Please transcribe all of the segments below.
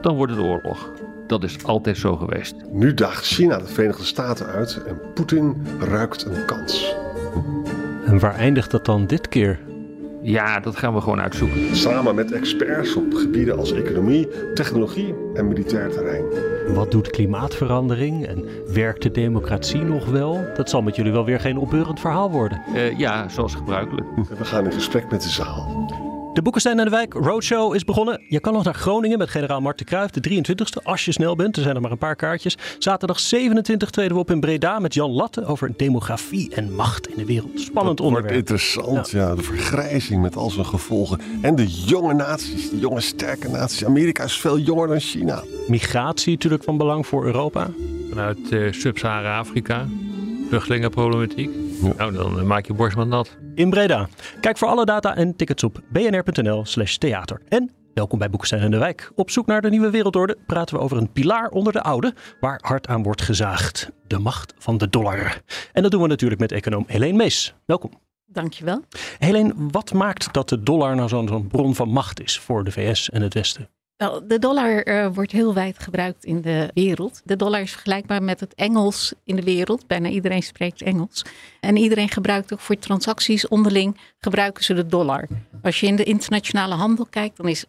dan wordt het oorlog. Dat is altijd zo geweest. Nu daagt China de Verenigde Staten uit en Poetin ruikt een kans. En waar eindigt dat dan dit keer? Ja, dat gaan we gewoon uitzoeken. Samen met experts op gebieden als economie, technologie en militair terrein. Wat doet klimaatverandering en werkt de democratie nog wel? Dat zal met jullie wel weer geen opbeurend verhaal worden. Uh, ja, zoals gebruikelijk. We gaan in gesprek met de zaal. De Boekenstein en de Wijk Roadshow is begonnen. Je kan nog naar Groningen met generaal Marten Kruijf, de 23e, als je snel bent. Er zijn er maar een paar kaartjes. Zaterdag 27 treden we op in Breda met Jan Latte over demografie en macht in de wereld. Spannend onderwerp. Wordt interessant, ja. De vergrijzing met al zijn gevolgen. En de jonge naties, de jonge sterke naties. Amerika is veel jonger dan China. Migratie natuurlijk van belang voor Europa. Vanuit uh, Sub-Sahara-Afrika. Vluchtelingenproblematiek. Ja. Nou, dan maak je borst maar nat. In Breda. Kijk voor alle data en tickets op bnr.nl slash theater. En welkom bij Boekestein in de Wijk. Op zoek naar de nieuwe wereldorde praten we over een pilaar onder de oude... waar hard aan wordt gezaagd. De macht van de dollar. En dat doen we natuurlijk met econoom Helene Mees. Welkom. Dankjewel. Helene, wat maakt dat de dollar nou zo'n bron van macht is voor de VS en het Westen? Wel, de dollar uh, wordt heel wijd gebruikt in de wereld. De dollar is vergelijkbaar met het Engels in de wereld. Bijna iedereen spreekt Engels. En iedereen gebruikt ook voor transacties onderling gebruiken ze de dollar. Als je in de internationale handel kijkt, dan is 80%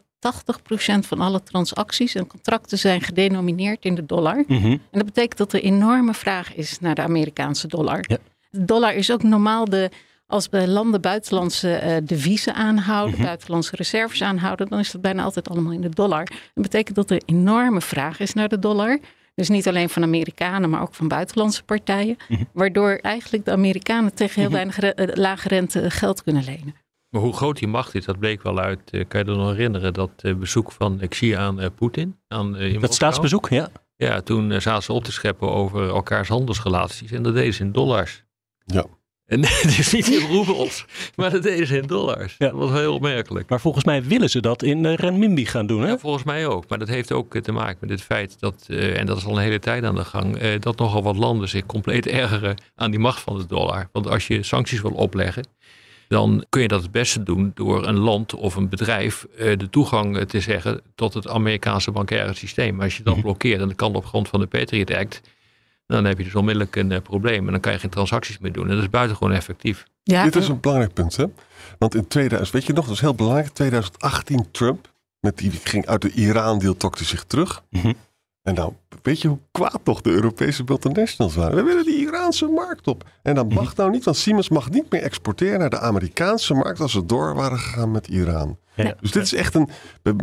van alle transacties en contracten zijn gedenomineerd in de dollar. Mhm. En dat betekent dat er enorme vraag is naar de Amerikaanse dollar. Ja. De dollar is ook normaal de als bij landen buitenlandse uh, deviezen aanhouden, Mhm. buitenlandse reserves aanhouden, dan is dat bijna altijd allemaal in de dollar. Dat betekent dat er enorme vraag is naar de dollar. Dus niet alleen van Amerikanen, maar ook van buitenlandse partijen. Mhm. Waardoor eigenlijk de Amerikanen tegen heel weinig re- eh, lage rente geld kunnen lenen. Maar hoe groot die macht is, dat bleek wel uit. eh, kan je er nog herinneren dat eh, bezoek van Xi aan eh, Poetin? Aan, eh, Dat Moskou? staatsbezoek, ja. Ja, toen eh, zaten ze op te scheppen over elkaars handelsrelaties. En dat deden ze in dollars. Ja. En het is niet in roebels, maar dat deden ze in dollars. Ja. Dat was heel opmerkelijk. Maar volgens mij willen ze dat in uh, renminbi gaan doen, hè? Ja, volgens mij ook. Maar dat heeft ook eh, te maken met het feit dat, eh, en dat is al een hele tijd aan de gang, eh, dat nogal wat landen zich compleet ergeren aan die macht van de dollar. Want als je sancties wil opleggen, dan kun je dat het beste doen door een land of een bedrijf eh, de toegang eh, te zeggen tot het Amerikaanse bankaire systeem. Maar als je dat Mhm. blokkeert, en dat kan op grond van de Patriot Act, dan heb je dus onmiddellijk een eh, probleem. En dan kan je geen transacties meer doen. En dat is buitengewoon effectief. Ja, Dit is een belangrijk punt, hè? Want in 2000, weet je nog, dat is heel belangrijk. 2018 Trump, met die ging uit de Iran-deal, hij zich terug. Mhm. En nou, weet je hoe kwaad toch de Europese multinationals waren? We willen die Iraanse markt op. En dat mag nou niet, want Siemens mag niet meer exporteren naar de Amerikaanse markt als ze door waren gegaan met Iran. Ja. Dus dit is echt een.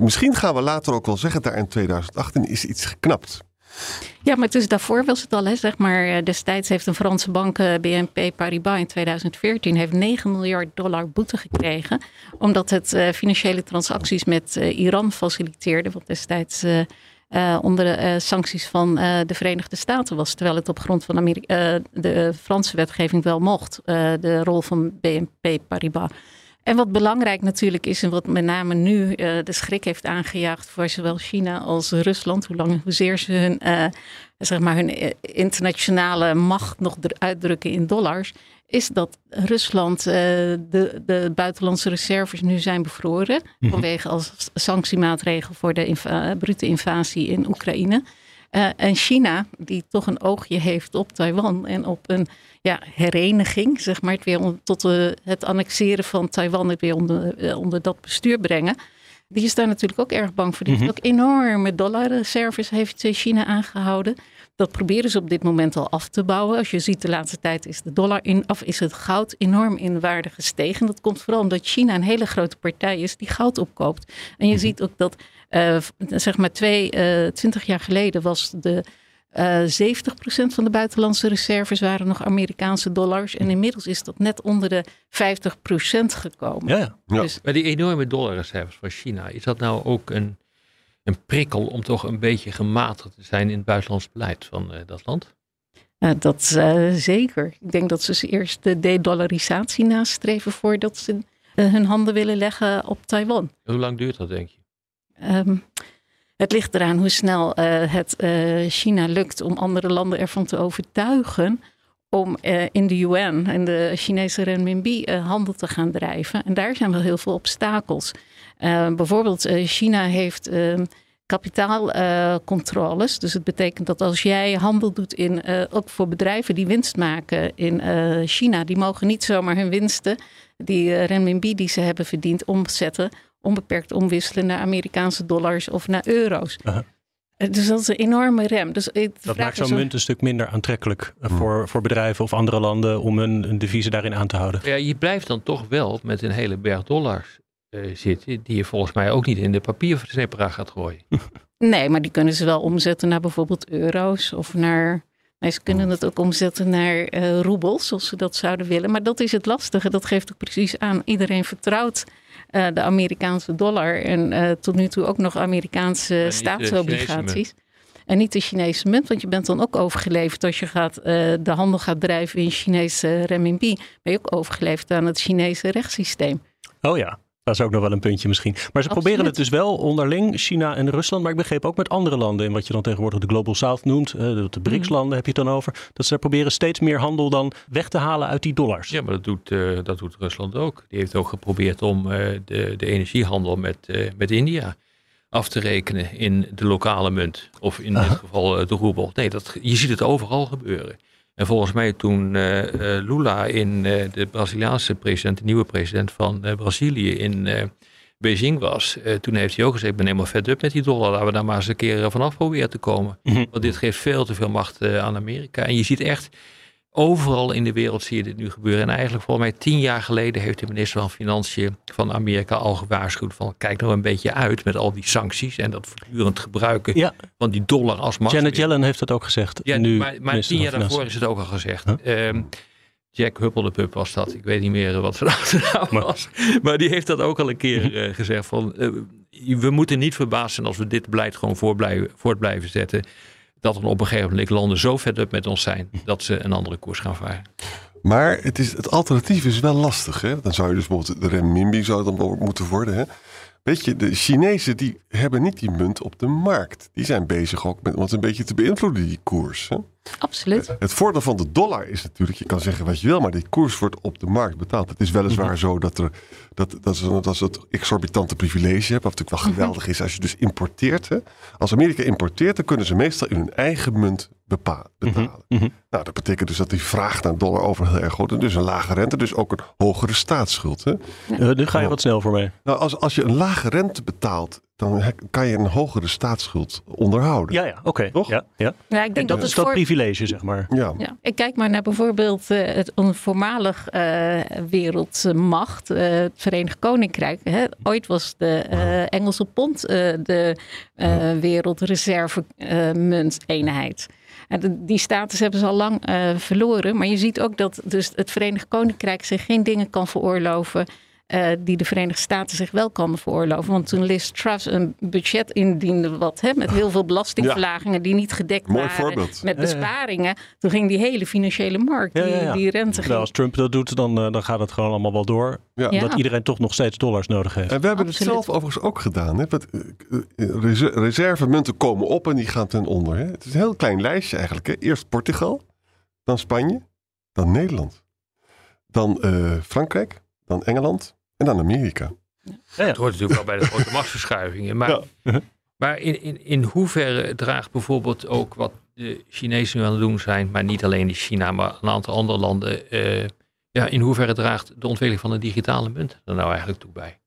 Misschien gaan we later ook wel zeggen, daar in 2018 is iets geknapt. Ja, maar dus daarvoor was het al, hè, zeg maar. eh, Destijds heeft een Franse bank, eh, BNP Paribas, in 2014 heeft 9 miljard dollar boete gekregen. Omdat het eh, financiële transacties met Iran faciliteerde. Wat destijds onder de sancties van de Verenigde Staten was. Terwijl het op grond van de Franse wetgeving wel mocht. de rol van BNP Paribas. En wat belangrijk natuurlijk is, en wat met name nu eh, de schrik heeft aangejaagd voor zowel China als Rusland, hoe lang, hoezeer ze hun, eh, zeg maar hun eh, internationale macht nog uitdrukken in dollars, is dat Rusland de, de buitenlandse reserves nu zijn bevroren. Vanwege als sanctiemaatregel voor de brute invasie in Oekraïne. En China, die toch een oogje heeft op Taiwan en op een ja, hereniging, zeg maar, het weer tot eh, het annexeren van Taiwan, het weer onder, eh, onder dat bestuur brengen. Die is daar natuurlijk ook erg bang voor. Die heeft ook enorme dollarreserves heeft eh, China aangehouden. Dat proberen ze op dit moment al af te bouwen. Als je ziet de laatste tijd is de dollar in, of is het goud enorm in waarde gestegen. Dat komt vooral omdat China een hele grote partij is die goud opkoopt. En je ziet ook dat, zeg maar, twee, 20 jaar geleden was de eh 70% van de buitenlandse reserves waren nog Amerikaanse dollars. En inmiddels is dat net onder de 50% gekomen. Ja, ja. Ja. Dus Maar die enorme dollarreserves van China, is dat nou ook een, een prikkel om toch een beetje gematigd te zijn in het buitenlands beleid van uh, dat land? Uh, dat uh, zeker. Ik denk dat ze eerst de de-dollarisatie nastreven voordat ze hun handen willen leggen op Taiwan. Hoe lang duurt dat, denk je? Um, het ligt eraan hoe snel het China lukt om andere landen ervan te overtuigen om in de yuan en de Chinese renminbi handel te gaan drijven. En daar zijn wel heel veel obstakels. Bijvoorbeeld, China heeft uh, kapitaalcontroles. dus het betekent dat als jij handel doet in, ook voor bedrijven die winst maken in China, die mogen niet zomaar hun winsten, die renminbi die ze hebben verdiend, omzetten, onbeperkt omwisselen naar Amerikaanse dollars of naar euro's. -huh. Dus dat is een enorme rem. Dus dat maakt zo'n munt een stuk minder aantrekkelijk voor, voor bedrijven of andere landen om hun, hun deviezen daarin aan te houden. Ja, je blijft dan toch wel met een hele berg dollars uh, zitten, die je volgens mij ook niet in de papiersepara gaat gooien. Nee, maar die kunnen ze wel omzetten naar bijvoorbeeld euro's of naar. Nee, ze kunnen het ook omzetten naar uh, roebels, als ze dat zouden willen. Maar dat is het lastige. Dat geeft ook precies aan. Iedereen vertrouwt uh, de Amerikaanse dollar en tot nu toe ook nog Amerikaanse staatsobligaties. En niet de Chinese munt, want je bent dan ook overgeleverd als je gaat, de handel gaat drijven in Chinese renminbi. Ben je ook overgeleverd aan het Chinese rechtssysteem. Oh ja, dat is ook nog wel een puntje misschien. Maar ze proberen het dus wel onderling, China en Rusland. Maar ik begreep ook met andere landen, in wat je dan tegenwoordig de Global South noemt. De BRICS-landen heb je het dan over. Dat ze proberen steeds meer handel dan weg te halen uit die dollars. Ja, maar dat doet, uh, dat doet Rusland ook. Die heeft ook geprobeerd om uh, de, de energiehandel met, uh, met India af te rekenen in de lokale munt. Of in dit geval de roebel. Nee, dat, je ziet het overal gebeuren. En volgens mij toen uh, Lula in uh, de Braziliaanse president, de nieuwe president van Brazilië in Beijing was, toen heeft hij ook gezegd, ik ben helemaal vet up met die dollar, laten we daar maar eens een keer vanaf proberen te komen. Mm -hmm. Want dit geeft veel te veel macht aan Amerika. En je ziet echt, overal in de wereld zie je dit nu gebeuren. En eigenlijk volgens mij tien jaar geleden heeft de minister van Financiën van Amerika al gewaarschuwd van kijk nou een beetje uit met al die sancties en dat voortdurend gebruiken ja. van die dollar als macht. Janet Yellen heeft dat ook gezegd. Ja, nu maar, maar tien jaar daarvoor is het ook al gezegd. Huh? Um, Jack Huppeldepup was dat. Ik weet niet meer wat zijn achternaam was. Maar die heeft dat ook al een keer uh, gezegd. Van, uh, we moeten niet verbaasd zijn als we dit beleid gewoon voor blijven, voort blijven zetten dat dan op een gegeven moment landen zo up met ons zijn dat ze een andere koers gaan varen. Maar het, is, het alternatief is wel lastig. Hè? Dan zou je dus bijvoorbeeld de renminbi zou dan moeten worden. Hè? Weet je, de Chinezen die hebben niet die munt op de markt. Die zijn bezig ook met wat een beetje te beïnvloeden, die koers. Hè? Absoluut. Het voordeel van de dollar is natuurlijk, je kan zeggen wat je wil, maar die koers wordt op de markt betaald. Het is weliswaar mm-hmm. zo dat er dat, dat, is, dat is het exorbitante privilege hebt, wat natuurlijk wel geweldig is als je dus importeert. Hè? Als Amerika importeert, dan kunnen ze meestal in hun eigen munt bepa- betalen. Nou, dat betekent dus dat die vraag naar dollar over heel erg groot is. Dus een lage rente, dus ook een hogere staatsschuld. Hè? Ja. Uh, nu ga je wat snel voor mij. Nou, als, als je een lage rente betaalt, dan kan je een hogere staatsschuld onderhouden. Ja, ja, oké. Okay. Toch? Ja, ja. ja ik denk dat, dat is dat voor... privilege, zeg maar. Ja. ja. Ik kijk maar naar bijvoorbeeld uh, het een voormalig uh, wereldmacht, uh, het Verenigd Koninkrijk. Hè? Ooit was de Engelse pond de wereldreserve-munteenheid. En die status hebben ze al lang uh, verloren. Maar je ziet ook dat dus het Verenigd Koninkrijk zich geen dingen kan veroorloven. Uh, die de Verenigde Staten zich wel kan veroorloven. Want toen Liz Truss een budget indiende, wat hè, met heel veel belastingverlagingen ja. die niet gedekt Mooi waren, voorbeeld. met besparingen, ja, ja. toen ging die hele financiële markt, die, die rente. Ging. Nou, als Trump dat doet, dan, uh, dan gaat het gewoon allemaal wel door. Dat iedereen toch nog steeds dollars nodig heeft. En we hebben Absoluut. het zelf overigens ook gedaan. Hè? Reser reservemunten komen op en die gaan ten onder. Hè? Het is een heel klein lijstje eigenlijk. Hè? Eerst Portugal, dan Spanje, dan Nederland, dan uh, Frankrijk, dan Engeland en dan Amerika. Ja. Ja, het hoort natuurlijk wel bij de grote machtsverschuivingen. Maar, ja. maar in, in, in hoeverre draagt bijvoorbeeld ook wat de Chinezen nu aan het doen zijn, maar niet alleen in China, maar een aantal andere landen. Uh, ja, in hoeverre draagt de ontwikkeling van de digitale munt er nou eigenlijk toe bij?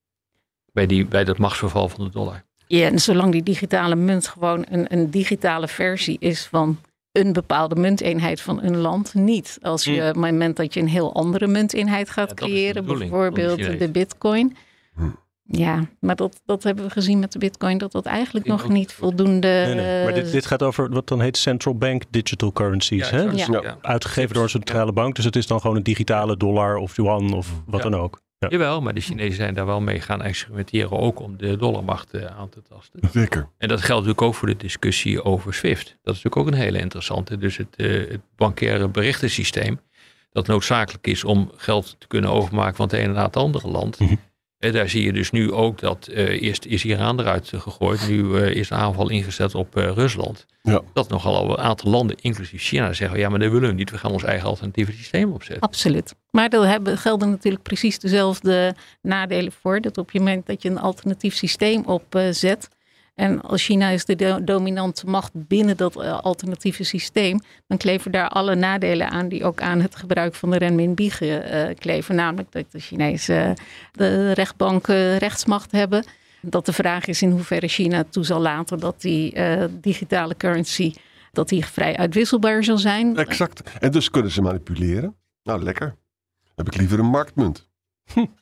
Bij, die, bij dat machtsverval van de dollar. Ja, en zolang die digitale munt gewoon een, een digitale versie is van een bepaalde munteenheid van een land niet. Als je op het moment dat je een heel andere munteenheid gaat ja, creëren, bijvoorbeeld de bitcoin. Hm. Ja, maar dat, dat hebben we gezien met de bitcoin, dat dat eigenlijk nog niet voldoende... Nee, nee. Maar dit, dit gaat over wat dan heet central bank digital currencies. Ja, hè? Dus ja. Uitgegeven door een centrale bank, dus het is dan gewoon een digitale dollar of yuan of wat dan ook. Ja. Jawel, maar de Chinezen zijn daar wel mee gaan experimenteren, ook om de dollarmacht eh, aan te tasten. Zeker. En dat geldt natuurlijk ook voor de discussie over SWIFT. Dat is natuurlijk ook een hele interessante. Dus het, eh, het bankaire berichtensysteem, dat noodzakelijk is om geld te kunnen overmaken van het ene naar het andere land. Mhm. En daar zie je dus nu ook dat eh, eerst is Iran eruit gegooid, nu eh, is de aanval ingezet op eh, Rusland. Ja. Dat nogal al een aantal landen, inclusief China, zeggen: ja, maar dat willen we niet. We gaan ons eigen alternatieve systeem opzetten. Absoluut. Maar er hebben, gelden natuurlijk precies dezelfde nadelen voor. Dat op het moment dat je een alternatief systeem opzet. En als China is de do- dominante macht binnen dat eh, alternatieve systeem. dan kleven daar alle nadelen aan die ook aan het gebruik van de renminbi eh, kleven. Namelijk dat de Chinese de rechtbanken rechtsmacht hebben. Dat de vraag is in hoeverre China toe zal laten dat die eh, digitale currency. dat die vrij uitwisselbaar zal zijn. Exact. En dus kunnen ze manipuleren. Nou, lekker. Dan heb ik liever een marktmunt.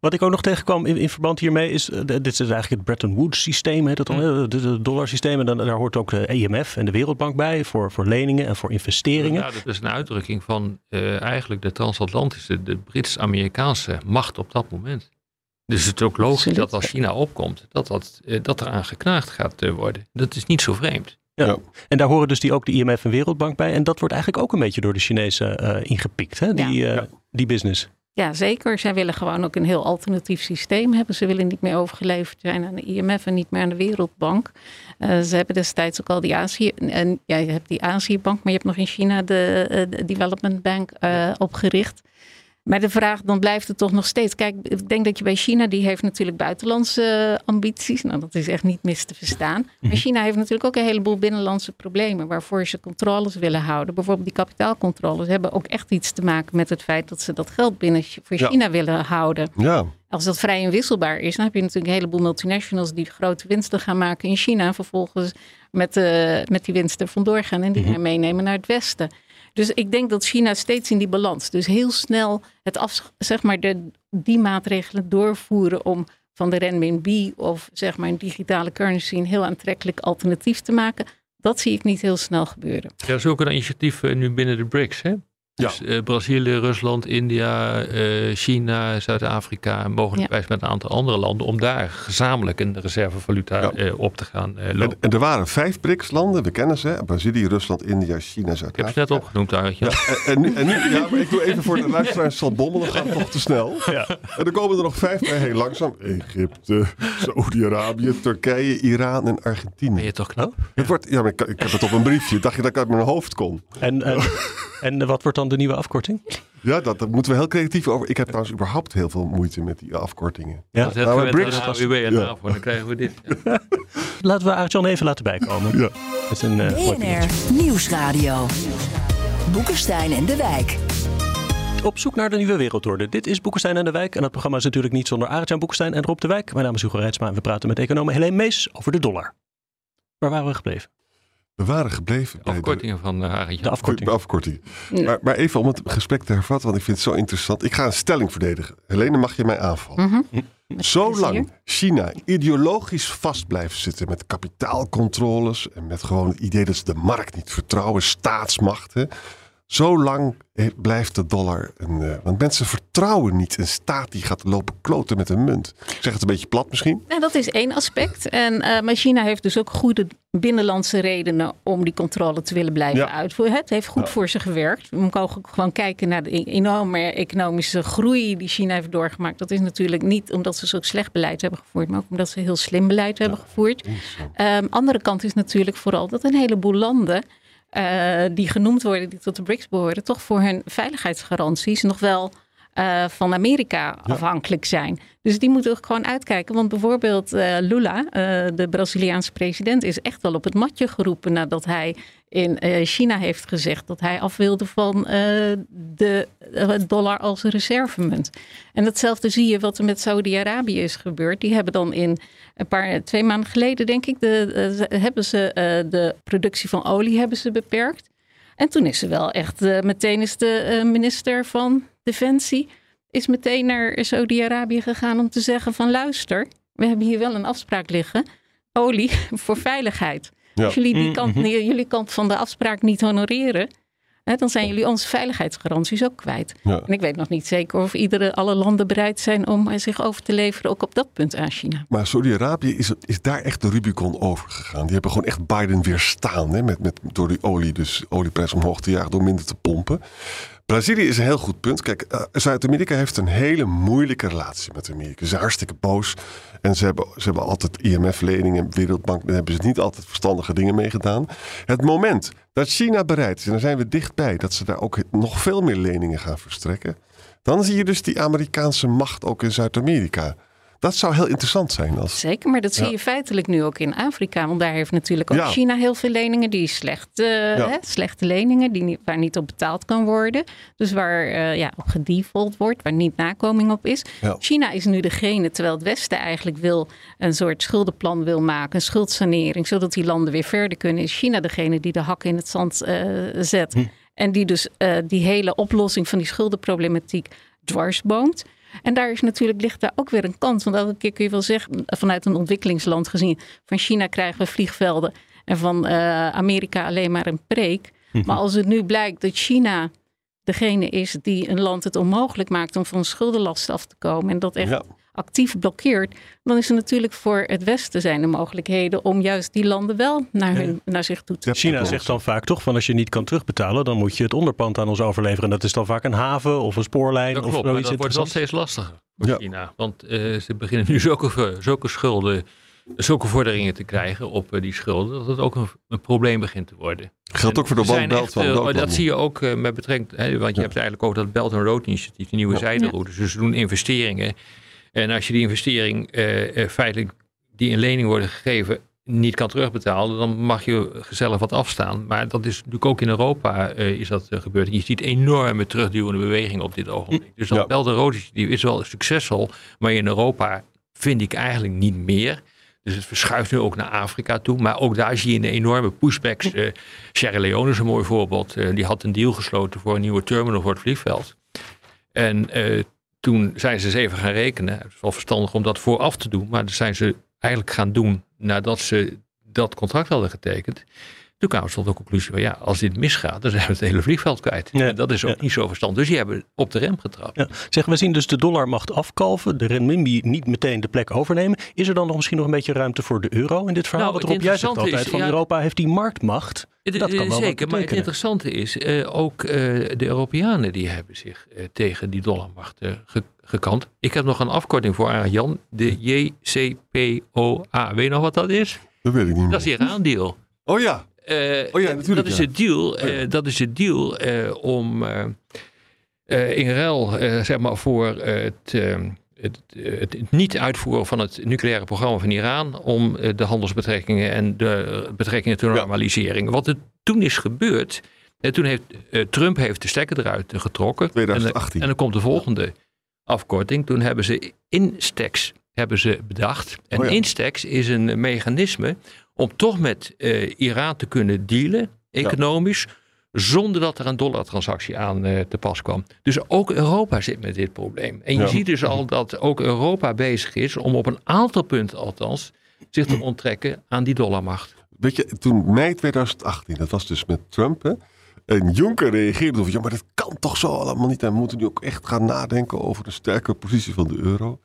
Wat ik ook nog tegenkwam in, in verband hiermee is, eh, dit is eigenlijk het Bretton Woods systeem, heet het dan, Mm. het dollarsysteem. En dan, daar hoort ook de EMF en de Wereldbank bij voor, voor leningen en voor investeringen. Ja, dat is een uitdrukking van eh, eigenlijk de transatlantische, de Brits-Amerikaanse macht op dat moment. Dus het is ook logisch Absoluut. dat als China opkomt, dat, dat, eh, dat eraan geknaagd gaat eh, worden. Dat is niet zo vreemd. En daar horen dus die, ook de IMF en Wereldbank bij. En dat wordt eigenlijk ook een beetje door de Chinezen eh, ingepikt, hè? Die, eh, die business. Ja, zeker. Zij willen gewoon ook een heel alternatief systeem hebben. Ze willen niet meer overgeleverd zijn aan de IMF en niet meer aan de Wereldbank. Eh, ze hebben destijds ook al die Azië... En ja, je hebt die Aziëbank, maar je hebt nog in China de, eh, de Development Bank eh, opgericht. Maar de vraag, dan blijft het toch nog steeds. Kijk, ik denk dat je bij China, die heeft natuurlijk buitenlandse ambities. Nou, dat is echt niet mis te verstaan. Maar China heeft natuurlijk ook een heleboel binnenlandse problemen waarvoor ze controles willen houden. Bijvoorbeeld die kapitaalcontroles hebben ook echt iets te maken met het feit dat ze dat geld binnen voor Ja. China willen houden. Ja, Als dat vrij inwisselbaar is, dan heb je natuurlijk een heleboel multinationals die grote winsten gaan maken in China. En vervolgens met, eh, met die winsten vandoor gaan en die weer meenemen naar het Westen. Dus ik denk dat China steeds in die balans, dus heel snel het af, zeg maar de, die maatregelen doorvoeren om van de renminbi of zeg maar een digitale currency een heel aantrekkelijk alternatief te maken. Dat zie ik niet heel snel gebeuren. Ja, is ook eh, nu binnen de BRICS. Hè? Ja. Dus eh, Brazilië, Rusland, India, eh, China, Zuid-Afrika en mogelijkwijs met een aantal andere landen. om daar gezamenlijk een reservevaluta Ja. eh, op te gaan en, lopen. en er waren vijf BRICS-landen, we kennen ze. Brazilië, Rusland, India, China, Ik heb ze Zuid-Afrika. net opgenoemd, Arjan. En, en, nu, en nu, ja, maar ik doe even voor de luisteraars zal bommel, dan gaat het toch te snel. Ja. En dan komen er nog vijf bij, heel langzaam. Egypte, Saudi-Arabië, Turkije, Iran en Ben Argentinië. je toch knap? Het wordt, ja, maar ik, ik heb het op een briefje. Dacht je dat ik uit mijn hoofd kon? En, en, en wat wordt dan de nieuwe afkorting? Ja, dat, daar moeten we heel creatief over. Ik heb trouwens überhaupt heel veel moeite met die afkortingen. Ja. Dat het Nou, AWB en ja. NAVO, dan krijgen we dit. Ja. Laten we Arjan even laten bijkomen. Ja. Met een eh, BNR Nieuwsradio. Boekenstein en de Wijk. Op zoek naar de nieuwe wereldorde. Dit is Boekenstein en de Wijk. En dat programma is natuurlijk niet zonder Arjan Boekenstein en Rob de Wijk. Mijn naam is Hugo Reitsma en we praten met econoom Helene Mees over de dollar. Waar waren we gebleven? We waren gebleven bij de, Afkortingen van uh, Arjan. De afkorting. de afkorting. Ja. Maar, maar even om het gesprek te hervatten, want ik vind het zo interessant. Ik ga een stelling verdedigen. Helene, mag je mij aanvallen? Mhm. Zolang. China ideologisch vast blijft zitten met kapitaalcontroles en met gewoon het idee dat ze de markt niet vertrouwen, staatsmachten. Zolang eh, blijft de dollar een. eh, want mensen vertrouwen niet een staat die gaat lopen kloten met een munt. Ik zeg het een beetje plat misschien. Nou, dat is één aspect. En, eh, maar China heeft dus ook goede binnenlandse redenen om die controle te willen blijven Ja. uitvoeren. Het heeft goed voor ze gewerkt. We mogen ook gewoon kijken naar de e- enorme economische groei die China heeft doorgemaakt. Dat is natuurlijk niet omdat ze zo slecht beleid hebben gevoerd, maar ook omdat ze heel slim beleid hebben gevoerd. Ehm, andere kant is natuurlijk vooral dat een heleboel landen die genoemd worden, die tot de BRICS behoren, toch voor hun veiligheidsgaranties nog wel eh, van Amerika afhankelijk zijn. Dus die moeten ook gewoon uitkijken. Want bijvoorbeeld eh, Lula, eh, de Braziliaanse president, is echt wel op het matje geroepen nadat hij in China heeft gezegd dat hij af wilde van de dollar als reservemunt. En datzelfde zie je wat er met Saudi-Arabië is gebeurd. Die hebben dan in een paar, twee maanden geleden, denk ik, de, hebben ze de productie van olie hebben ze beperkt. En toen is ze wel echt, eh, meteen is de eh, minister van Defensie, is meteen naar Saudi-Arabië gegaan om te zeggen van luister, we hebben hier wel een afspraak liggen, olie voor veiligheid. Ja. Als jullie die Mm, kant, mhm. jullie kant van de afspraak niet honoreren, hè, dan zijn jullie onze veiligheidsgaranties ook kwijt. Ja. En ik weet nog niet zeker of iedere, alle landen bereid zijn om eh, zich over te leveren, ook op dat punt aan China. Maar Saudi-Arabië is, is daar echt de Rubicon overgegaan. Die hebben gewoon echt Biden weerstaan. Hè, met, met, door die olie, dus olieprijs omhoog te jagen door minder te pompen. Brazilië is een heel goed punt. Kijk, eh, Zuid-Amerika heeft een hele moeilijke relatie met Amerika. Ze zijn hartstikke boos. En ze hebben, ze hebben altijd IMF-leningen, Wereldbank. Daar hebben ze niet altijd verstandige dingen mee gedaan. Het moment dat China bereid is, en daar zijn we dichtbij, dat ze daar ook nog veel meer leningen gaan verstrekken. Dan zie je dus die Amerikaanse macht ook in Zuid-Amerika. Dat zou heel interessant zijn. Als, Zeker, maar dat zie Ja. je feitelijk nu ook in Afrika. Want daar heeft natuurlijk ook Ja. China heel veel leningen die slecht, eh, hè, slechte leningen, die niet, waar niet op betaald kan worden. Dus waar eh, ja, op gedefault wordt, waar niet nakoming op is. China is nu degene, terwijl het Westen eigenlijk wil een soort schuldenplan wil maken, een schuldsanering, zodat die landen weer verder kunnen. Is China degene die de hakken in het zand eh, zet. Hm. En die dus die hele oplossing van die schuldenproblematiek dwarsboomt. En daar is natuurlijk, ligt daar ook weer een kans. Want elke keer kun je wel zeggen, vanuit een ontwikkelingsland gezien, van China krijgen we vliegvelden en van eh, Amerika alleen maar een preek. Maar als het nu blijkt dat China degene is die een land het onmogelijk maakt om van schuldenlast af te komen en dat echt Ja. Actief blokkeert, dan is er natuurlijk voor het Westen zijn de mogelijkheden om juist die landen wel naar, hun, naar zich toe te. China zegt dan vaak toch van als je niet kan terugbetalen, dan moet je het onderpand aan ons overleveren. En dat is dan vaak een haven of een spoorlijn Dat of klopt, maar zoiets dat wordt wel steeds lastiger voor Ja. China. Want eh, ze beginnen nu zulke, zulke schulden, zulke vorderingen te krijgen op eh, die schulden, dat het ook een, een probleem begint te worden. geldt ook voor de One Belt echt, van eh. Dat zie je ook eh, met betrekking, hè, want je hebt eigenlijk ook dat Belt and Road initiatief, de nieuwe Ja. Dus ze doen investeringen. En als je die investering eh, eh, feitelijk, die in lening worden gegeven, niet kan terugbetalen, dan mag je gezellig wat afstaan. Maar dat is natuurlijk ook in Europa eh, is dat gebeurd. Je ziet enorme terugduwende bewegingen op dit ogenblik. Dus dat Ja. Initiatief is wel succesvol, maar in Europa vind ik eigenlijk niet meer. Dus het verschuift nu ook naar Afrika toe. Maar ook daar zie je een enorme pushbacks. Eh Sierra Leone is een mooi voorbeeld. Die had een deal gesloten voor een nieuwe terminal voor het vliegveld. En toen zijn ze even gaan rekenen. Het is wel verstandig om dat vooraf te doen. Maar dat zijn ze eigenlijk gaan doen nadat ze dat contract hadden getekend. Toen kwamen ze tot de conclusie van ja, als dit misgaat, dan zijn we het hele vliegveld kwijt. Ja, En dat is ook ja. niet zo verstandig. Dus die hebben op de rem getrapt. Ja. Zeg, we zien dus de dollar macht afkalven, de renminbi niet meteen de plek overnemen. Is er dan nog misschien nog een beetje ruimte voor de euro in dit verhaal? Nou, Rob, het jij zegt altijd is, van ja, Europa heeft die marktmacht. Het- Dat kan wel wat Zeker, maar het interessante is, eh, ook eh, de Europeanen die hebben zich eh, tegen die dollarmacht ge- gekant. Ik heb nog een afkorting voor aan Jan, de JCPOA. Weet je nog wat dat is? Dat weet ik niet meer. Dat is die Iraandeal. Oh ja, Oh ja, natuurlijk, Dat is de deal, dat is de deal om eh, eh, in ruil eh, zeg maar voor het, het, het, het niet uitvoeren van het nucleaire programma van Iran om de handelsbetrekkingen en de betrekkingen te Ja. normaliseren. Wat er toen is gebeurd, toen heeft Trump heeft de stekker eruit getrokken. 2018. En, dan- en dan komt de volgende afkorting. Toen hebben ze Instex hebben ze bedacht. En Oh ja. Instex is een mechanisme om toch met eh, Iran te kunnen dealen, economisch, zonder dat er een dollartransactie aan eh, te pas kwam. Dus ook Europa zit met dit probleem. En je Ja. ziet dus al dat ook Europa bezig is om op een aantal punten althans zich te onttrekken aan die dollarmacht. Weet je, toen mei 2018, dat was dus met Trump, hè? En Juncker reageerde over, ja, maar dat kan toch zo allemaal niet. En we moeten nu ook echt gaan nadenken over de sterke positie van de euro.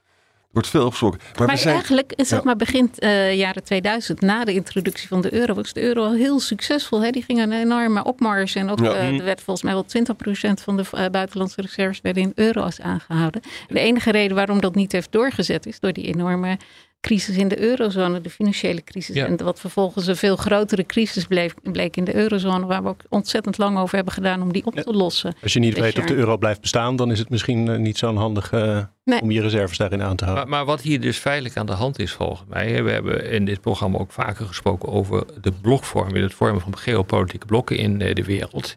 Er wordt veel opgezocht. Maar, Maar we zijn, eigenlijk, zeg Ja. maar, begint eh, jaren 2000, na de introductie van de euro, was de euro al heel succesvol. Hè? Die ging een enorme opmars. En ook, Ja. eh, er werd volgens mij wel 20% van de eh, buitenlandse reserves werden in euro's aangehouden. De enige reden waarom dat niet heeft doorgezet is door die enorme crisis in de eurozone, de financiële crisis. Ja. En wat vervolgens een veel grotere crisis bleef, bleek in de eurozone, waar we ook ontzettend lang over hebben gedaan om die op te lossen. Als je niet Dit weet of de euro blijft bestaan, dan is het misschien niet zo'n handig eh, Nee. om je reserves daarin aan te houden. Maar, maar wat hier dus feitelijk aan de hand is volgens mij. We hebben in dit programma ook vaker gesproken over de blokvorming. Het vormen van geopolitieke blokken in eh, de wereld.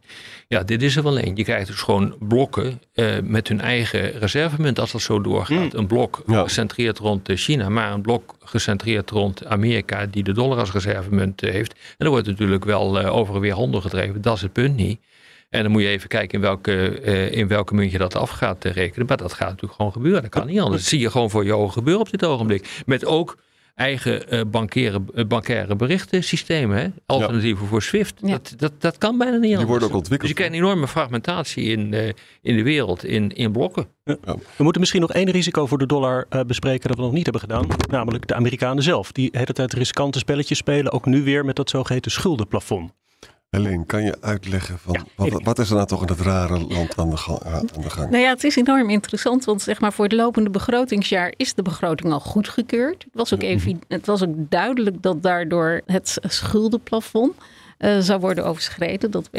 Ja, dit is er wel een. Je krijgt dus gewoon blokken eh, met hun eigen reservemunt als dat zo doorgaat. Een blok Ja. gecentreerd rond eh, China, maar een blok gecentreerd rond Amerika die de dollar als reservemunt heeft. En dan wordt natuurlijk wel eh, over en weer honden gedreven. Dat is het punt niet. En dan moet je even kijken in welke, eh, in welke munt je dat af gaat eh, rekenen. Maar dat gaat natuurlijk gewoon gebeuren. Dat kan niet anders. Dat zie je gewoon voor je ogen gebeuren op dit ogenblik. Met ook eigen uh, bankaire, uh, bankaire berichtensystemen. Hè? Alternatieven voor SWIFT. Ja. Dat, dat, dat kan bijna niet Die anders. worden ook ontwikkeld. Dus je krijgt een enorme fragmentatie in, uh, in de wereld, in, in blokken. We moeten misschien nog één risico voor de dollar uh, bespreken dat we nog niet hebben gedaan. Namelijk de Amerikanen zelf. Die de hele tijd riskante spelletjes spelen. Ook nu weer met dat zogeheten schuldenplafond. Helene, kan je uitleggen van Ja, wat, even. wat is er nou toch in dat rare land aan de, gang, aan de gang? Nou ja, het is enorm interessant, want zeg maar voor het lopende begrotingsjaar is de begroting al goedgekeurd. Het was ook, even, het was ook duidelijk dat daardoor het schuldenplafond uh, zou worden overschreden. Dat op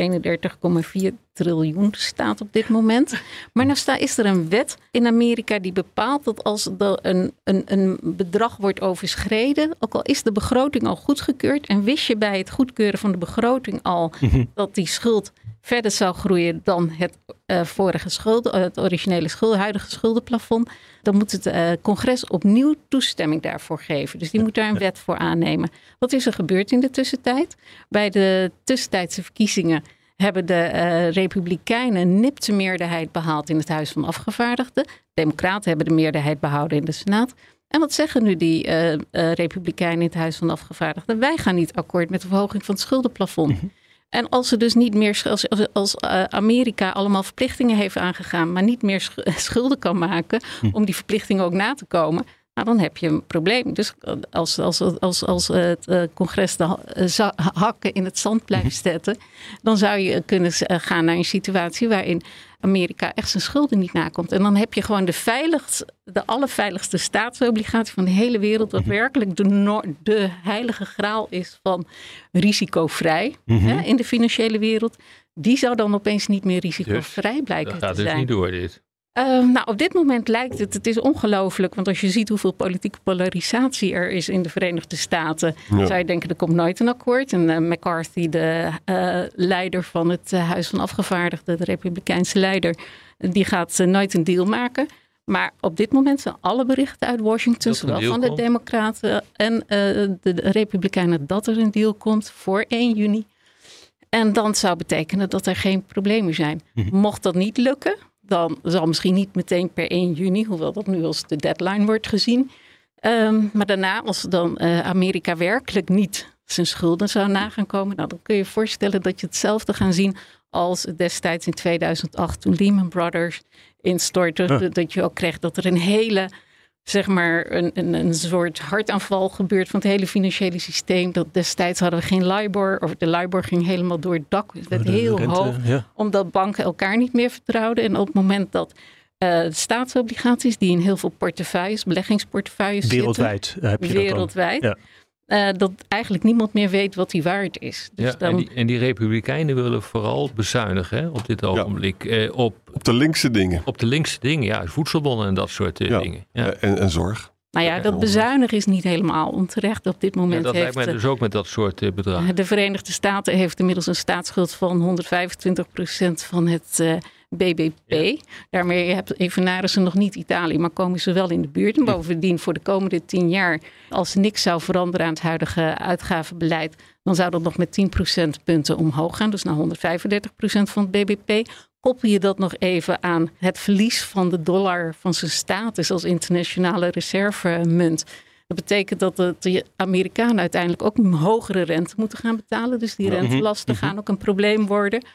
31,4 triljoen staat op dit moment. Maar nou sta, is er een wet in Amerika die bepaalt dat als er een, een, een bedrag wordt overschreden, ook al is de begroting al goedgekeurd en wist je bij het goedkeuren van de begroting al dat die schuld verder zou groeien dan het uh, vorige schulden, het originele schuld, huidige schuldenplafond, dan moet het uh, congres opnieuw toestemming daarvoor geven. Dus die moet daar een wet voor aannemen. Wat is er gebeurd in de tussentijd? Bij de tussentijdse verkiezingen hebben de Republikeinen een nipte meerderheid behaald in het Huis van Afgevaardigden. Democraten hebben de meerderheid behouden in de Senaat. En wat zeggen nu die Republikeinen in het Huis van Afgevaardigden? Wij gaan niet akkoord met de verhoging van het schuldenplafond. -hmm. En als ze dus niet meer, als, als uh, Amerika allemaal verplichtingen heeft aangegaan, maar niet meer schulden kan maken hm. om die verplichtingen ook na te komen, nou, dan heb je een probleem. Dus als, als, als, als het uh, congres de uh, hakken in het zand blijft zetten, dan zou je kunnen gaan naar een situatie waarin Amerika echt zijn schulden niet nakomt. En dan heb je gewoon de veiligste, de allerveiligste staatsobligatie van de hele wereld, wat werkelijk de, no de heilige graal is van risicovrij mm -hmm. hè, in de financiële wereld. Die zou dan opeens niet meer risicovrij dus, blijken dat gaat te dus zijn. niet door dit. Uh, nou, op dit moment lijkt het, het is ongelooflijk, want als je ziet hoeveel politieke polarisatie er is in de Verenigde Staten, ja. zou je denken er komt nooit een akkoord. En uh, McCarthy, de uh, leider van het Huis van Afgevaardigden, de Republikeinse leider, die gaat nooit een deal maken. Maar op dit moment zijn alle berichten uit Washington, zowel van de Democraten en de, de Republikeinen, dat er een deal komt voor 1 juni. En dan zou betekenen dat er geen problemen zijn. Mocht dat niet lukken, dan zal misschien niet meteen per 1 juni, hoewel dat nu als de deadline wordt gezien. Um, maar daarna, als dan uh, Amerika werkelijk niet zijn schulden zou na gaan komen, nou, dan kun je je voorstellen dat je hetzelfde gaan zien als destijds in 2008 toen Lehman Brothers instortte. Ja. Dat je ook kreeg dat er een hele, zeg maar, een, een, een soort hartaanval gebeurt van het hele financiële systeem. Dat destijds hadden we geen LIBOR, of de LIBOR ging helemaal door het dak. Het werd de heel rente, hoog, ja. omdat banken elkaar niet meer vertrouwden. En op het moment dat uh, staatsobligaties, die in heel veel portefeuilles, beleggingsportefeuilles Wereldwijd zitten, heb je dat wereldwijd, dan. Ja. Uh, dat eigenlijk niemand meer weet wat die waard is. Dus ja, dan, en, die, en die republikeinen willen vooral bezuinigen hè, op dit ogenblik. Eh, op, Op de linkse dingen. op de linkse dingen, ja, voedselbonnen en dat soort eh, Ja. dingen. Ja. En, en zorg. nou ja, dat bezuinigen is niet helemaal onterecht. Op dit Ja, moment dat heeft lijkt mij dus ook met dat soort eh, bedragen. de Verenigde Staten heeft inmiddels een staatsschuld van 125% van het BBP. Daarmee hebt- evenaren ze nog niet Italië, maar komen ze wel in de buurt. En bovendien voor de komende 10 jaar, als niks zou veranderen aan het huidige uitgavenbeleid, dan zou dat nog met 10 procentpunten omhoog gaan. Dus naar 135% van het BBP. Koppel je dat nog even aan het verlies van de dollar van zijn status als internationale reservemunt. Dat betekent dat de, de Amerikanen uiteindelijk ook een hogere rente moeten gaan betalen. Dus die rentelasten gaan ook een probleem worden.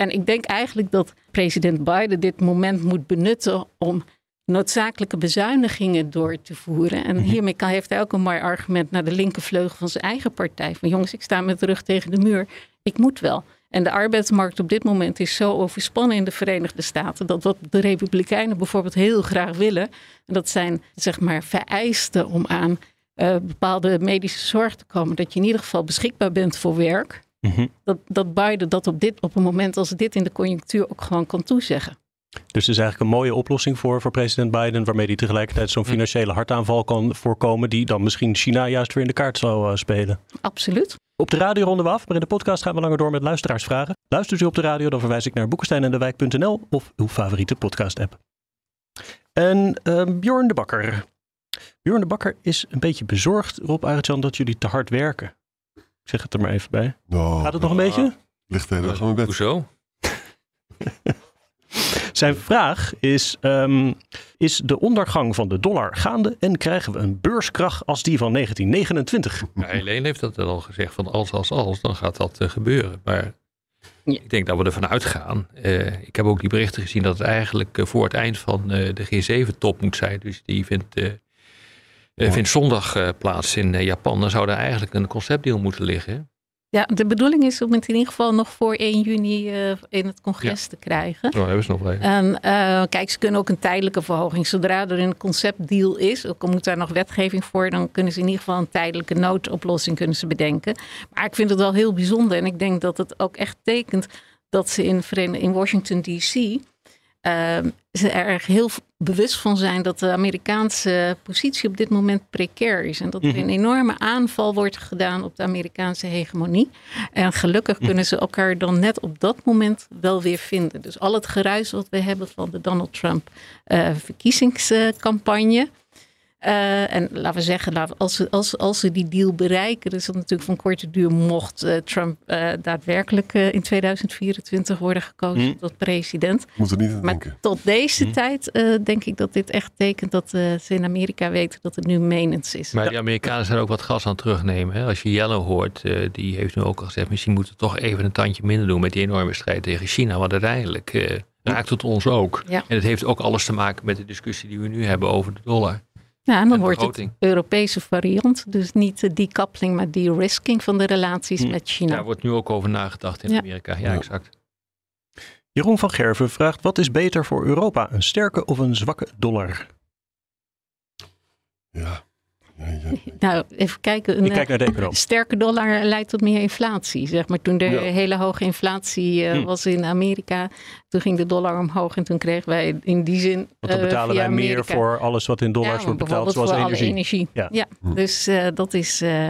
En ik denk eigenlijk dat president Biden dit moment moet benutten om noodzakelijke bezuinigingen door te voeren. En hiermee kan, heeft hij ook een mooi argument naar de linkervleugel van zijn eigen partij. Van jongens, ik sta met de rug tegen de muur. Ik moet wel. En de arbeidsmarkt op dit moment is zo overspannen in de Verenigde Staten. dat wat de Republikeinen bijvoorbeeld heel graag willen. en dat zijn zeg maar vereisten om aan eh, bepaalde medische zorg te komen. dat je in ieder geval beschikbaar bent voor werk. Mhm. Dat, dat Biden dat op, dit, op een moment als dit in de conjunctuur ook gewoon kan toezeggen. Dus het is eigenlijk een mooie oplossing voor, voor president Biden, waarmee hij tegelijkertijd zo'n financiële hartaanval kan voorkomen, die dan misschien China juist weer in de kaart zou eh, spelen. Absoluut. Op de radio ronden we af, maar in de podcast gaan we langer door met luisteraarsvragen. Luistert u op de radio, dan verwijs ik naar boekensteinendewijk.nl of uw favoriete podcast-app. En eh, Bjorn de Bakker. Bjorn de Bakker is een beetje bezorgd, Rob Arjan, dat jullie te hard werken. Zeg het er maar even bij. Nou, Gaat het nog een beetje? Ligt de hele dag aan mijn bed. Hoezo? Zijn vraag is: ehm, Is de ondergang van de dollar gaande en krijgen we een beurskracht als die van 1929? Ja, Helene heeft dat al gezegd van als, als, als, dan gaat dat eh, gebeuren. Maar ik denk dat we ervan uitgaan. Eh, ik heb ook die berichten gezien dat het eigenlijk eh, voor het eind van eh, de G7-top moet zijn. Dus die vindt, eh, vindt zondag eh, plaats in eh, Japan. Dan zou er eigenlijk een conceptdeal moeten liggen. hè? Ja, de bedoeling is om het in ieder geval nog voor 1 juni eh, in het congres te krijgen. Oh, hebben ze nog even. En kijk, ze kunnen ook een tijdelijke verhoging. Zodra er een conceptdeal is, ook al moet daar nog wetgeving voor, dan kunnen ze in ieder geval een tijdelijke noodoplossing kunnen ze bedenken. Maar ik vind het wel heel bijzonder en ik denk dat het ook echt tekent dat ze in, in Washington DC ze er erg heel bewust van zijn dat de Amerikaanse positie op dit moment precair is. En dat er een enorme aanval wordt gedaan op de Amerikaanse hegemonie. En gelukkig kunnen ze elkaar dan net op dat moment wel weer vinden. Dus al het geruis wat we hebben van de Donald Trump eh, verkiezingscampagne. Eh, en laten we zeggen, laten we- als, ze, als, als ze die deal bereiken, is dat natuurlijk van korte duur, mocht eh, Trump eh, daadwerkelijk eh, in 2024 worden gekozen Hm. tot president. Moet er niet aan Maar denken. tot deze Hm. tijd eh, denk ik dat dit echt tekent dat eh, ze in Amerika weten dat het nu menens is. Maar die Amerikanen zijn ook wat gas aan het terugnemen. Hè? Als je Yellen hoort, eh, die heeft nu ook al gezegd... misschien moeten we toch even een tandje minder doen... met die enorme strijd tegen China. Want uiteindelijk raakt het ons ook. Ja. En het heeft ook alles te maken met de discussie die we nu hebben over de dollar. Ja, en dan en wordt het. Europese variant. Dus niet de decoupling, maar de-risking van de relaties Hm. met China. Daar wordt nu ook over nagedacht in Ja. Amerika. Ja, Ja. exact. Jeroen van Gerven vraagt: Wat is beter voor Europa, een sterke of een zwakke dollar? Ja. Nou, even kijken. Een Ik kijk naar de eh, sterke dollar leidt tot meer inflatie. Zeg maar. Toen er Ja. hele hoge inflatie eh, Hm. was in Amerika, toen ging de dollar omhoog. En toen kregen wij in die zin. Want dan eh, betalen via wij meer Amerika- voor alles wat in dollars Ja, wordt betaald, zoals voor energie. alle energie. Ja. Ja, dus eh, dat is eh,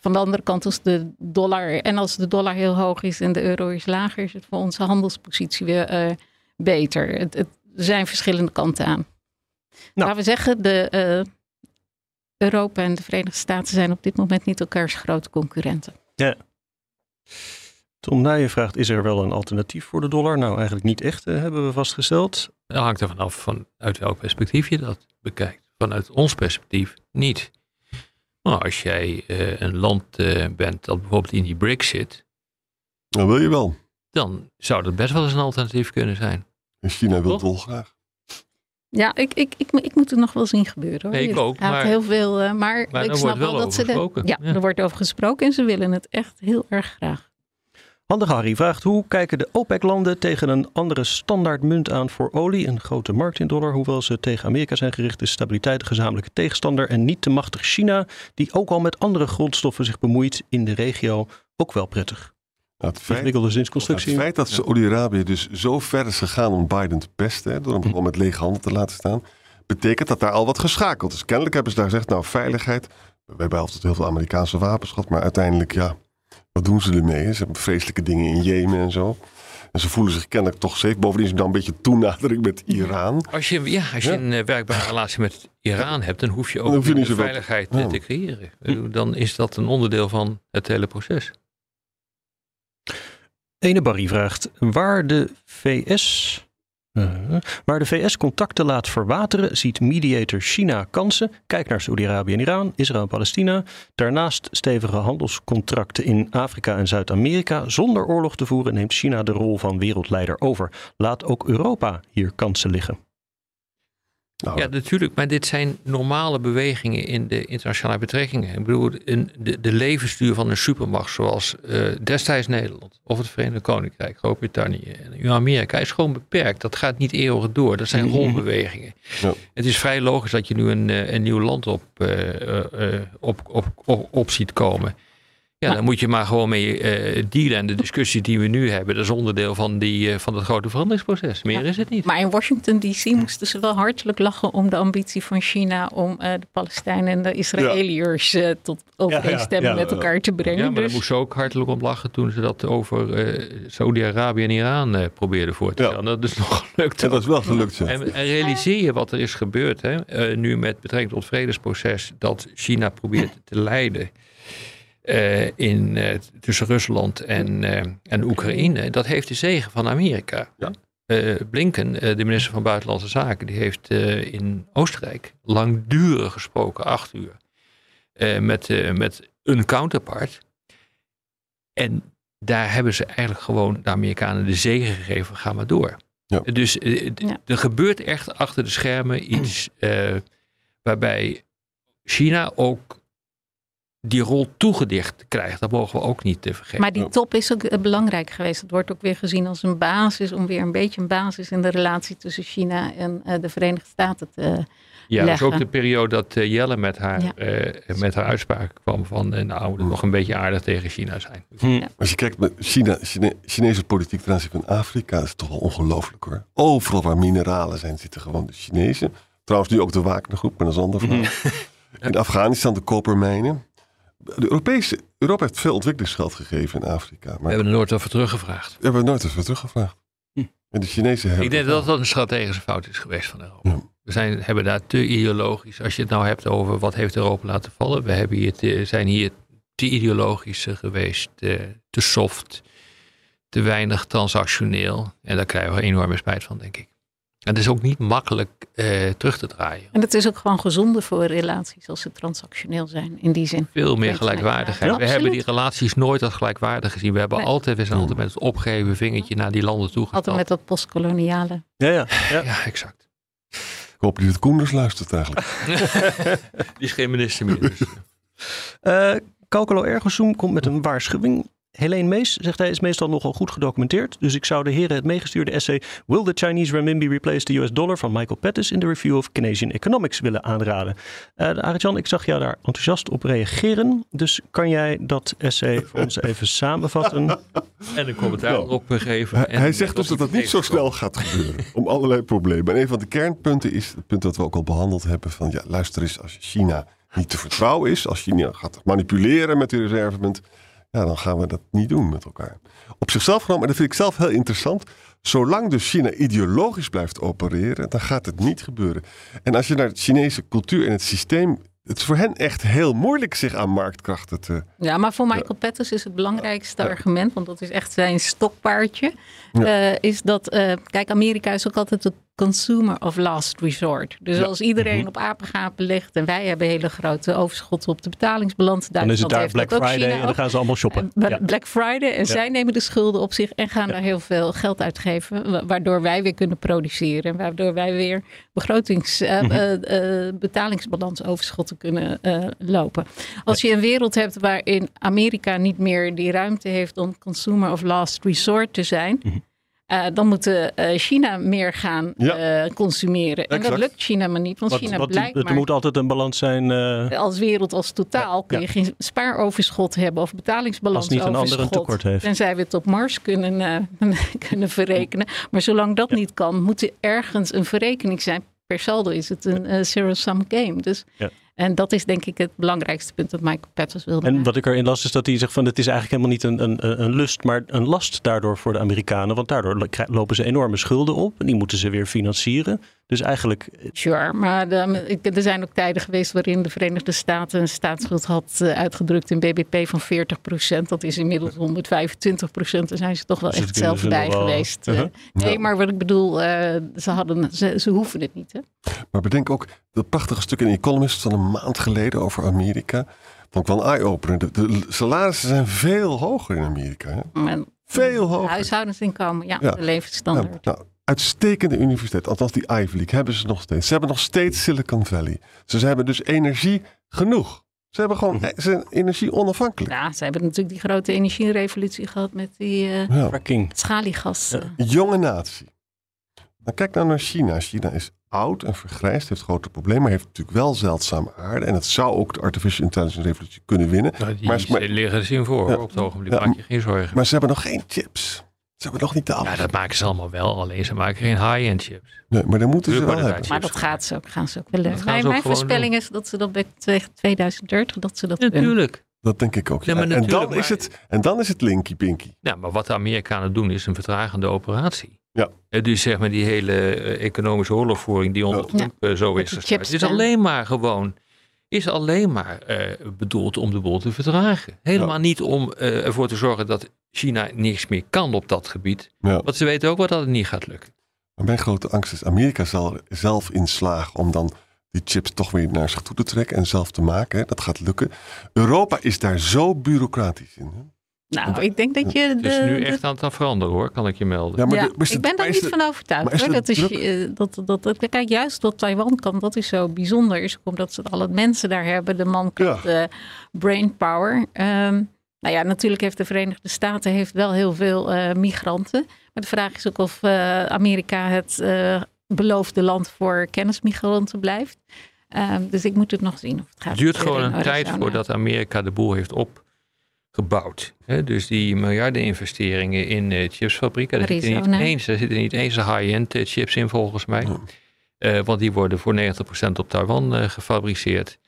van de andere kant als de dollar en als de dollar heel hoog is en de euro is lager, is het voor onze handelspositie weer eh, beter. Het, het er zijn verschillende kanten aan. Nou. Laten we zeggen, de, eh, Europa en de Verenigde Staten zijn op dit moment niet elkaars grote concurrenten. Tom Nijen vraagt: Is er wel een alternatief voor de dollar? Nou, eigenlijk niet echt, eh, hebben we vastgesteld. Dat hangt er vanaf van uit welk perspectief je dat bekijkt. Vanuit ons perspectief niet. Maar als jij eh, een land eh, bent dat bijvoorbeeld in die BRICS zit... Dat wil je wel. dan zou dat best wel eens een alternatief kunnen zijn. En China wil het wel graag. Ja, ik, ik, ik, ik moet het nog wel zien gebeuren. Hoor. Nee, ik ook, maar- heel veel, eh, maar, Maar ik snap wel dat ze de, ja, Ja. er wordt over gesproken en ze willen het echt heel erg graag. Handig Harry vraagt: Hoe kijken de OPEC-landen tegen een andere standaardmunt aan voor olie? Een grote markt in dollar, hoewel ze tegen Amerika zijn gericht, is stabiliteit een gezamenlijke tegenstander en niet te machtig China, die ook al met andere grondstoffen zich bemoeit in de regio, ook wel prettig. Nou, het feit Ingewikkelde Het feit dat Saudi-Arabië dus zo ver is gegaan om Biden te pesten, hè, door hem gewoon met lege handen te laten staan, betekent dat daar al wat geschakeld is. Kennelijk hebben ze daar gezegd, nou veiligheid, we hebben altijd heel veel Amerikaanse wapens gehad, maar uiteindelijk, ja, wat doen ze ermee? Ze hebben vreselijke dingen in Jemen en zo. En ze voelen zich kennelijk toch safe. Bovendien is er dan een beetje toenadering met Iran. Als je, ja, als je Ja. een eh, werkbare relatie met Iran hebt, dan hoef je ook hoef je niet veiligheid eh, te creëren. Dan is dat een onderdeel van het hele proces. Ene Barry vraagt waar de VS. eh, waar de VS contacten laat verwateren, ziet mediator China kansen. Kijk naar Saudi-Arabië en Iran, Israël en Palestina. Daarnaast stevige handelscontracten in Afrika en Zuid-Amerika. Zonder oorlog te voeren neemt China de rol van wereldleider over. Laat ook Europa hier kansen liggen. Nou, Ja, natuurlijk. Maar dit zijn normale bewegingen in de internationale betrekkingen. Ik bedoel, een, de, de levensduur van een supermacht zoals eh, destijds Nederland of het Verenigd Koninkrijk, Groot-Brittannië en Amerika is gewoon beperkt. Dat gaat niet eeuwig door. Dat zijn Mhm. rolbewegingen. Ja. Het is vrij logisch dat je nu een, eh, een nieuw land op, eh, op, op, op, op ziet komen. Ja, dan moet je maar gewoon mee eh, dealen. En de discussie die we nu hebben, dat is onderdeel van, die, eh, van dat grote veranderingsproces. Meer Ja. is het niet. Maar in Washington DC moesten ze wel hartelijk lachen om de ambitie van China om eh, de Palestijnen en de Israëliërs tot overeenstemming ja, met elkaar te brengen. Ja, maar daar dus, moest ze ook hartelijk om lachen toen ze dat over eh Saudi-Arabië en Iran eh, probeerden voor te Ja. stellen. Dat is nog gelukt. en dat is wel gelukt. En, en realiseer je wat er is gebeurd hè? eh, nu met betrekking tot het vredesproces dat China probeert te leiden eh, in, eh, tussen Rusland en, eh, en Oekraïne. Dat heeft de zegen van Amerika. Ja. eh, Blinken, eh, de minister van Buitenlandse Zaken, die heeft eh, in Oostenrijk langdurig gesproken, acht uur, eh, met, eh, met een counterpart. En daar hebben ze eigenlijk gewoon de Amerikanen de zegen gegeven, ga maar door. Ja. Dus Ja. er gebeurt echt achter de schermen iets eh, waarbij China ook die rol toegedicht krijgt. Dat mogen we ook niet te vergeten. Maar die top is ook eh, belangrijk geweest. Het wordt ook weer gezien als een basis, om weer een beetje een basis in de relatie tussen China en eh, de Verenigde Staten te. Ja, dat is ook leggen. de periode dat eh, Jelle met haar, Ja. eh, met haar uitspraak kwam van eh, nou, we moeten nog een beetje aardig tegen China zijn. Hm. Als je kijkt met China, Chine- Chinese politiek ten aanzien van Afrika, is het toch wel ongelooflijk hoor. Overal waar mineralen zijn, zitten gewoon de Chinezen. Trouwens, nu ook de Wagnergroep, maar dat is een ander verhaal. In Afghanistan de kopermijnen. De Europese, Europa heeft veel ontwikkelingsgeld gegeven in Afrika. We Maar hebben er nooit over teruggevraagd. we hebben nooit eens weer teruggevraagd. Hm. En de Chinezen hebben... Ik denk dat dat een strategische fout is geweest van Europa. Ja. We zijn, hebben daar te ideologisch. Als je het nou hebt over wat heeft Europa laten vallen. We hebben hier te- zijn hier te ideologisch eh, geweest. Te, te soft. Te weinig transactioneel. En daar krijgen we enorme spijt van, denk ik. En het is ook niet makkelijk eh, terug te draaien. En het is ook gewoon gezonder voor relaties als ze transactioneel zijn, in die zin. Veel meer gelijkwaardigheid. Ja, we hebben die relaties nooit als gelijkwaardig gezien. We hebben Nee. altijd, we zijn altijd met het opgeheven vingertje naar die landen toe Altijd met dat postkoloniale. Ja, ja. ja. Ja, exact. Ik hoop dat Koenders luistert eigenlijk. Die is geen minister meer. Dus. Eh Calcolo Sum komt met een waarschuwing. Helene Mees zegt hij is meestal nogal goed gedocumenteerd. Dus ik zou de heren het meegestuurde essay Will the Chinese Renminbi Replace the US Dollar van Michael Pettis in the Review of Canadian Economics willen aanraden. Uh, Arjan, ik zag jou daar enthousiast op reageren. Dus kan jij dat essay voor ons even samenvatten? En een commentaar Ja. erop geven. Hij, En hij zegt dus dat dat niet zo snel gaat gebeuren. Om allerlei problemen. En een van de kernpunten is het punt dat we ook al behandeld hebben. Van ja, luister eens, als China niet te vertrouwen is. Als China gaat manipuleren met de reservemunt. Ja, dan gaan we dat niet doen met elkaar. Op zichzelf genomen, en dat vind ik zelf heel interessant. Zolang dus China ideologisch blijft opereren, dan gaat het niet gebeuren. En als je naar de Chinese cultuur en het systeem. Het is voor hen echt heel moeilijk zich aan marktkrachten te. Ja, maar voor Michael Pettis is het belangrijkste argument, want dat is echt zijn stokpaardje, Ja. eh, is dat, eh, kijk, Amerika is ook altijd de consumer of last resort. Dus Ja. als iedereen Mhm. op apengapen ligt en wij hebben hele grote overschotten op de betalingsbalans, Dan is het daar Black Friday en dan gaan ze allemaal shoppen. Ja. Black Friday. En Ja. zij nemen de schulden op zich en gaan daar heel veel geld uitgeven. wa- Waardoor wij weer kunnen produceren. En waardoor wij weer begrotings, eh, betalingsbalansoverschotten kunnen lopen. Als je een wereld hebt waarin Amerika niet meer die ruimte heeft om consumer of last resort te zijn. Mhm. Eh, dan moet eh, China meer gaan Ja. eh, consumeren. En dat lukt China maar niet. Want Wat, China wat, blijkt er maar moet altijd een balans zijn. eh, als wereld als totaal kun je Ja. geen spaaroverschot hebben of betalingsbalans Als niet een ander een tekort heeft. Tenzij we het op Mars kunnen, eh, kunnen verrekenen. Maar zolang dat niet kan, moet er ergens een verrekening zijn. Per saldo is het een eh, zero-sum game. Dus, Ja. En dat is denk ik het belangrijkste punt dat Michael Pettis wilde En maken. wat ik erin las is dat hij zegt van het is eigenlijk helemaal niet een, een, een lust, maar een last daardoor voor de Amerikanen. Want daardoor lopen ze enorme schulden op en die moeten ze weer financieren. Dus eigenlijk, Sure, maar de- er zijn ook tijden geweest waarin de Verenigde Staten een staatsschuld had eh, uitgedrukt in BBP van 40%. Dat is inmiddels 125%. Daar zijn ze toch wel Dus echt zelf ze bij wel- geweest. eh. Nee, Ja. maar wat ik bedoel, eh, ze, hadden, ze, ze hoeven het niet. Hè? Maar bedenk ook dat prachtige stuk in Economist van een maand geleden over Amerika. Vond ik wel een eye-opener. De, de salarissen zijn veel hoger in Amerika. Hè? Maar Veel hoger. Huishoudensinkomen, ja, Ja. de levensstandaard. Nou, nou, uitstekende universiteit, althans die Ivy League, hebben ze nog steeds. Ze hebben nog steeds Silicon Valley. Ze hebben dus energie genoeg. Ze hebben gewoon ze zijn energie onafhankelijk. Ja, ze hebben natuurlijk die grote energierevolutie gehad met die eh Ja. fracking. schaliegas. Ja. eh. Jonge natie. Dan kijk nou naar China. China is oud en vergrijsd, heeft grote problemen, maar heeft natuurlijk wel zeldzame aarde. En het zou ook de artificial intelligence revolutie kunnen winnen. Nou, die Maar- maar- liggen er zien voor. Ja. Op het ogenblik Ja, maak je geen zorgen. Maar ze hebben nog geen chips. Ze hebben nog niet de ja, alles. dat maken ze allemaal wel. Alleen ze maken geen high-end chips. Nee, maar dan moeten ze wel hebben. Maar dat gaat ze ook, gaan ze ook willen. Gaan Mijn, mijn gewoon voorspelling is dat ze dat bij 2030, dat ze dat kunnen. Natuurlijk. Dat denk ik ook. Ja, ja. en, dan is het, en dan is het linky pinky. Ja, maar wat de Amerikanen doen is een vertragende operatie. Ja. Eh, Dus zeg maar die hele eh, economische oorlogvoering die onder. Trump eh, zo is gestart. Het is en- alleen maar gewoon is alleen maar uh, bedoeld om de boel te verdragen. Helemaal niet om uh, ervoor te zorgen dat China niks meer kan op dat gebied. Ja. Want ze weten ook wel dat het niet gaat lukken. Maar mijn grote angst is, Amerika zal zelf inslagen om dan die chips toch weer naar zich toe te trekken en zelf te maken. Hè? Dat gaat lukken. Europa is daar zo bureaucratisch in. Hè? Nou, ik denk dat je. Het is nu echt aan het veranderen hoor, kan ik je melden. Ja, maar ik ben daar niet van overtuigd. Hoor. Dat is, eh, dat, dat, dat, kijk, juist wat Taiwan kan, dat is zo bijzonder. Is omdat ze alle mensen daar hebben. De man krijgt ja. brain power. Um, nou ja, natuurlijk heeft de Verenigde Staten heeft wel heel veel uh, migranten. Maar de vraag is ook of uh, Amerika het uh, beloofde land voor kennismigranten blijft. Um, dus ik moet het nog zien of het gaat. Het duurt gewoon een tijd voordat Amerika de boel heeft op gebouwd. dus die miljarden investeringen in uh, chipsfabrieken, daar zitten, niet eens, daar zitten niet eens high-end eh, chips in volgens mij. Uh, want die worden voor 90% op Taiwan uh, gefabriceerd.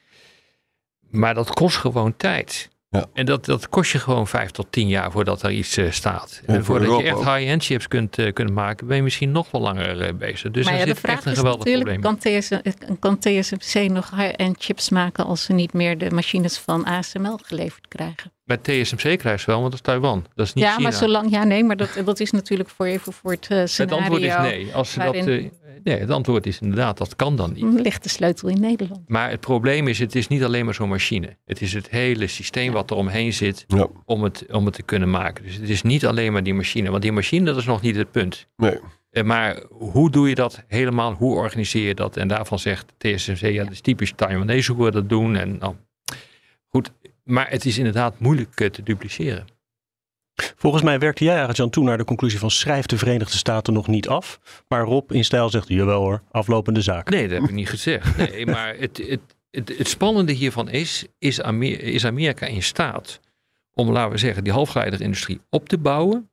Maar dat kost gewoon tijd. Ja. En dat, dat kost je gewoon vijf tot tien jaar voordat er iets uh, staat. En voordat je echt high-end chips kunt, uh, kunt maken, ben je misschien nog wel langer uh, bezig. Dus maar ja, de vraag is natuurlijk, kan, TSM, kan TSMC nog high-end chips maken als ze niet meer de machines van ASML geleverd krijgen? Bij TSMC krijgt ze wel, want dat is Taiwan. Dat is niet ja, China. maar zolang, ja, nee, maar dat, dat is natuurlijk voor even voor het uh, scenario. Het antwoord is nee. Als ze dat, uh, nee. Het antwoord is inderdaad, dat kan dan niet. Ligt de sleutel in Nederland. Maar het probleem is, het is niet alleen maar zo'n machine. Het is het hele systeem wat er omheen zit ja. om, het, om het te kunnen maken. Dus het is niet alleen maar die machine. Want die machine, dat is nog niet het punt. Nee. Uh, maar hoe doe je dat helemaal? Hoe organiseer je dat? En daarvan zegt TSMC, ja, dat is typisch Taiwanese hoe we dat doen. En nou, goed, maar het is inderdaad moeilijk eh, te dupliceren. Volgens mij werkte jij eigenlijk toe naar de conclusie van schrijf de Verenigde Staten nog niet af. Maar Rob in stijl zegt, jawel hoor, aflopende zaak. Nee, dat heb ik niet gezegd. Nee, maar het, het, het, het spannende hiervan is, is, Amerika, is Amerika in staat om, laten we zeggen, die halfgeleiderindustrie op te bouwen.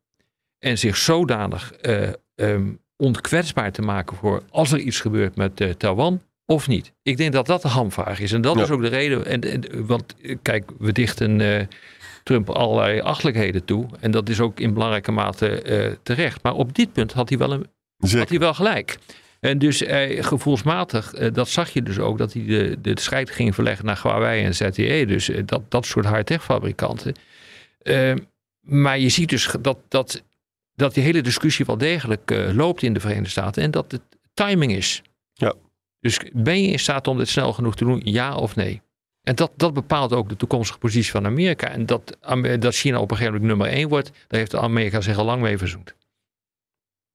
En zich zodanig uh, um, onkwetsbaar te maken voor als er iets gebeurt met uh, Taiwan of niet? Ik denk dat dat de hamvraag is. En dat is ook de reden. En, en, want kijk, we dichten uh, Trump allerlei achtelijkheden toe. En dat is ook in belangrijke mate uh, terecht. Maar op dit punt had hij wel, een, had hij wel gelijk. En dus eh, gevoelsmatig, eh, dat zag je dus ook, dat hij de, de strijd ging verleggen naar Huawei en ZTE. Dus eh, dat, dat soort high-tech fabrikanten. maar je ziet dus dat, dat, dat die hele discussie wel degelijk loopt in de Verenigde Staten. En dat het timing is. Ja. Dus ben je in staat om dit snel genoeg te doen, ja of nee? En dat, dat bepaalt ook de toekomstige positie van Amerika. En dat, dat China op een gegeven moment nummer één wordt, daar heeft Amerika zich al lang mee verzoend.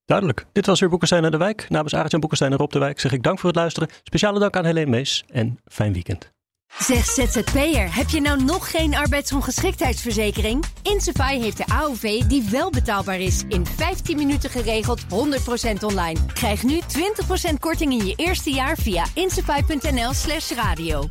Duidelijk. Dit was weer Boekenstein naar de Wijk. Namens Arend en Boekenstein en Rob de Wijk zeg ik dank voor het luisteren. Speciale dank aan Helene Mees en fijn weekend. Zeg ZZP'er, heb je nou nog geen arbeidsongeschiktheidsverzekering? Insafai heeft de AOV die wel betaalbaar is. In 15 minuten geregeld, 100% online. Krijg nu 20% korting in je eerste jaar via insafai.nl slash radio.